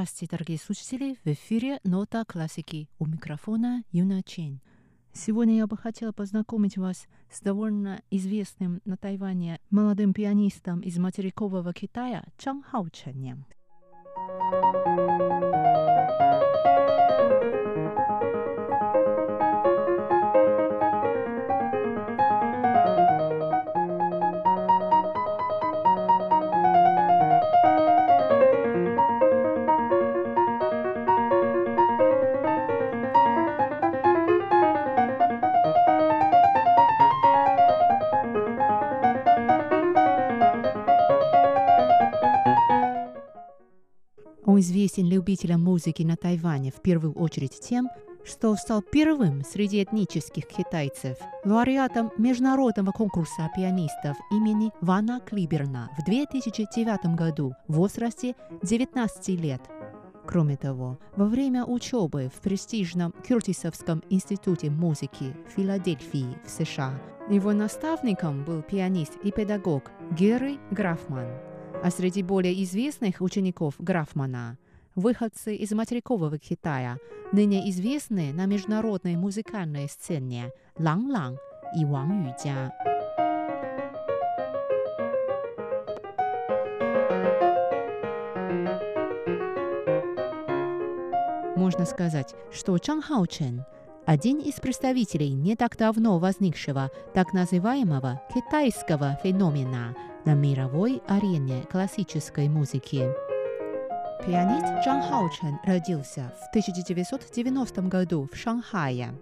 Здравствуйте, дорогие слушатели! В эфире «Нота классики» у микрофона Юна Чен. Сегодня я бы хотела познакомить вас с довольно известным на Тайване молодым пианистом из материкового Китая Чан Хаученем. Он известен любителям музыки на Тайване в первую очередь тем, что стал первым среди этнических китайцев лауреатом международного конкурса пианистов имени Вана Клиберна в 2009 году в возрасте 19 лет. Кроме того, во время учебы в престижном Кюртисовском институте музыки Филадельфии в США его наставником был пианист и педагог Герри Графман – а среди более известных учеников Графмана – выходцы из материкового Китая, ныне известные на международной музыкальной сцене Лан Лан и Ван Юджа. Можно сказать, что Чан Хаучен – один из представителей не так давно возникшего так называемого китайского феномена – на мировой арене классической музыки. Пианист Чжан Хаучен родился в 1990 году в Шанхае.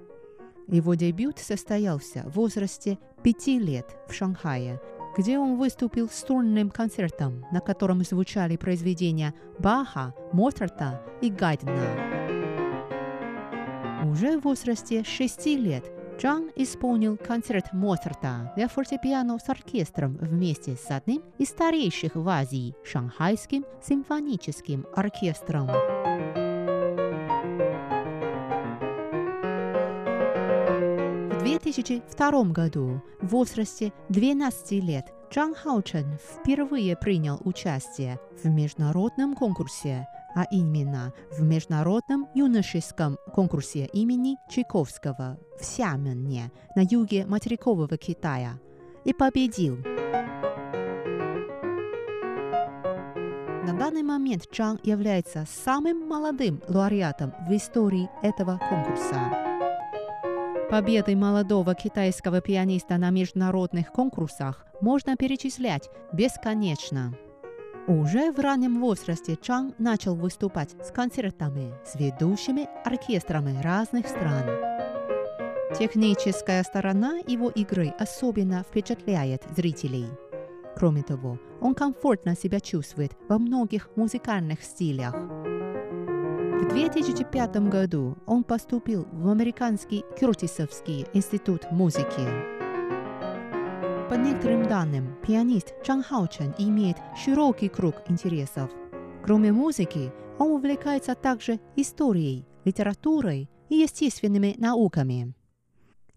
Его дебют состоялся в возрасте пяти лет в Шанхае, где он выступил струнным концертом, на котором звучали произведения Баха, Моцарта и Гайдена. Уже в возрасте шести лет Джан исполнил концерт Моцарта для фортепиано с оркестром вместе с одним из старейших в Азии – Шанхайским симфоническим оркестром. В 2002 году, в возрасте 12 лет, Джан Хаучен впервые принял участие в международном конкурсе а именно в международном юношеском конкурсе имени Чайковского в Сяменне на юге материкового Китая и победил. На данный момент Чан является самым молодым лауреатом в истории этого конкурса. Победы молодого китайского пианиста на международных конкурсах можно перечислять бесконечно. Уже в раннем возрасте Чан начал выступать с концертами с ведущими оркестрами разных стран. Техническая сторона его игры особенно впечатляет зрителей. Кроме того, он комфортно себя чувствует во многих музыкальных стилях. В 2005 году он поступил в Американский Кюртисовский институт музыки. По некоторым данным, пианист Чан Хаучен имеет широкий круг интересов. Кроме музыки, он увлекается также историей, литературой и естественными науками.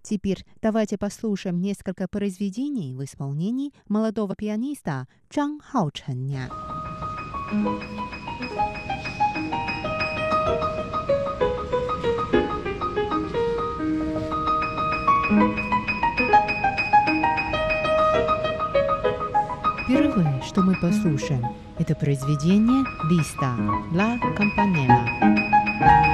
Теперь давайте послушаем несколько произведений в исполнении молодого пианиста Чан Хаученя. Первое, что мы послушаем, это произведение Листа «Ла Кампанелла».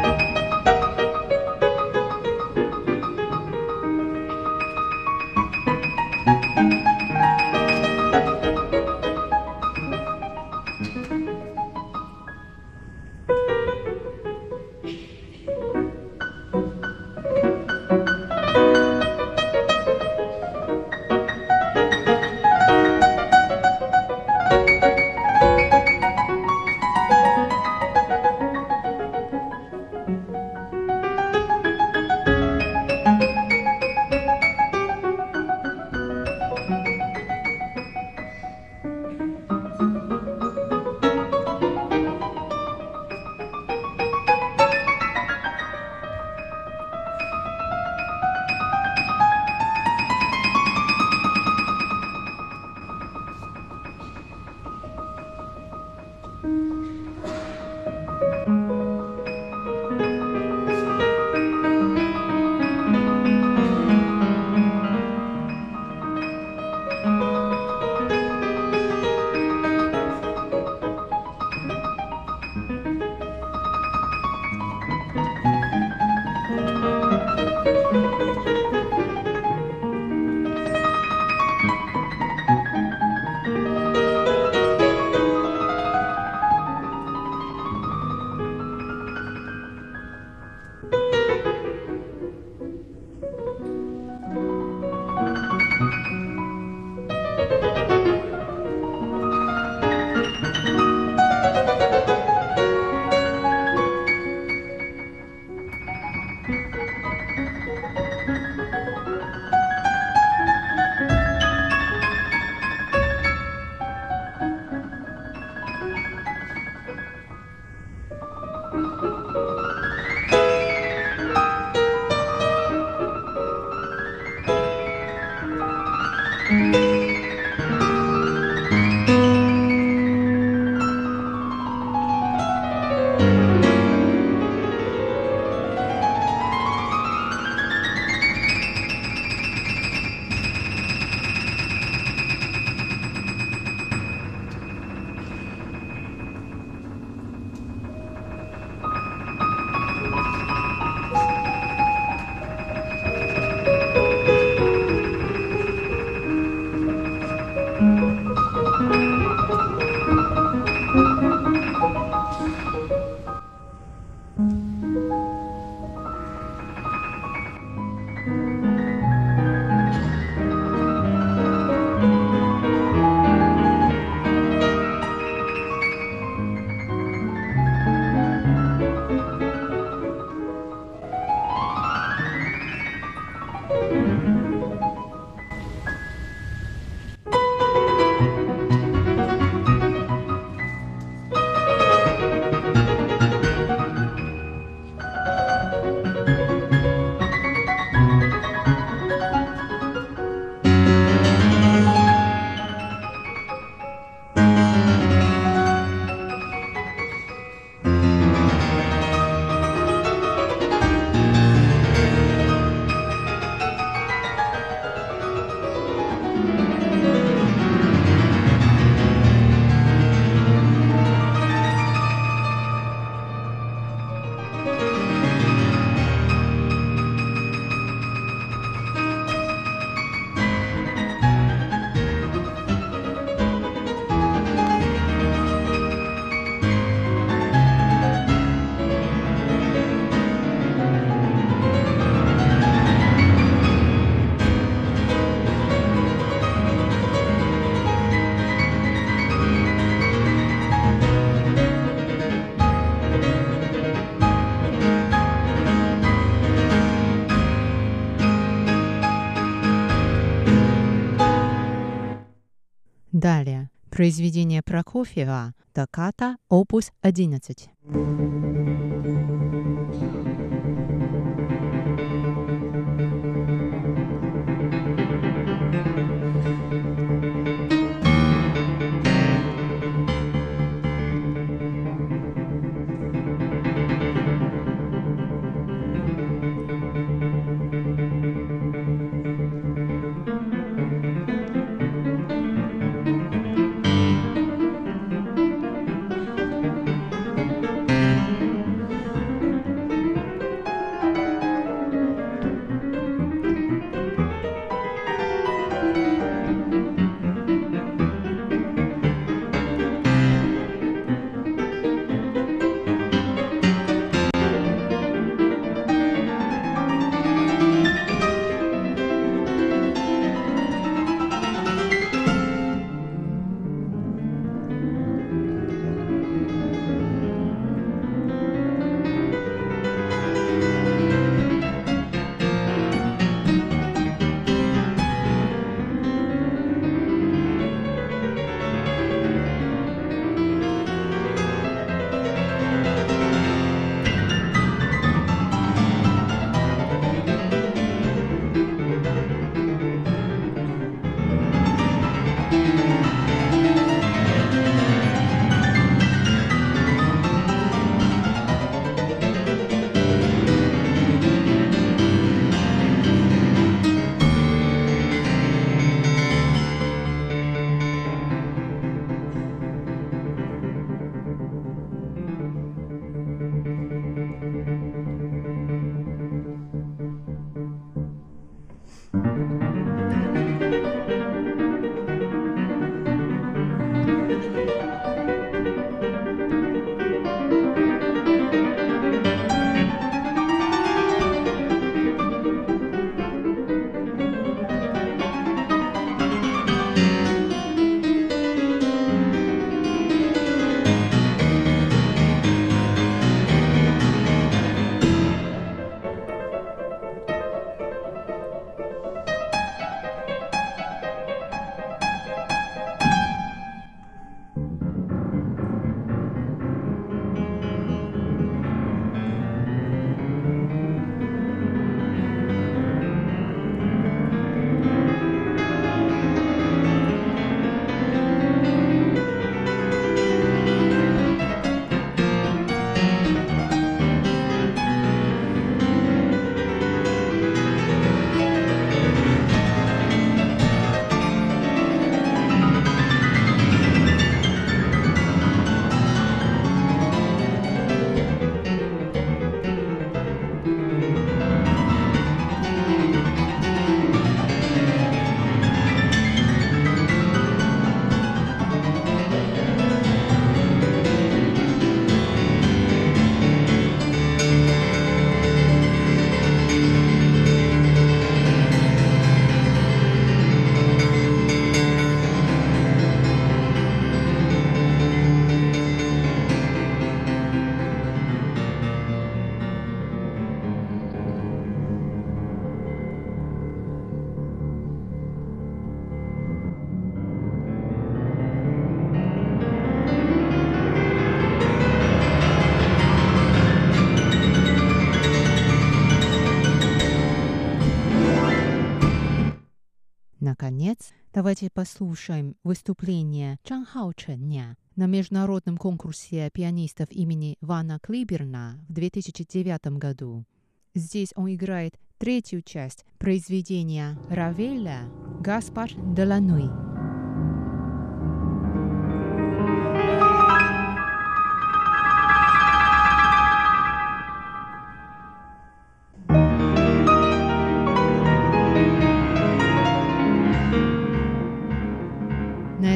Произведение Прокофьева «Токката», опус 11. Наконец, давайте послушаем выступление Чан Хао Ченя на международном конкурсе пианистов имени Вана Клиберна в 2009 году. Здесь он играет третью часть произведения Равеля «Гаспар де ла Нуи».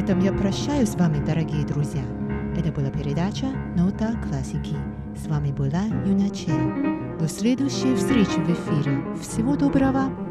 Этом я прощаюсь с вами, дорогие друзья. Это была передача «Нота классики». С вами была Юна Чен. До следующей встречи в эфире. Всего доброго!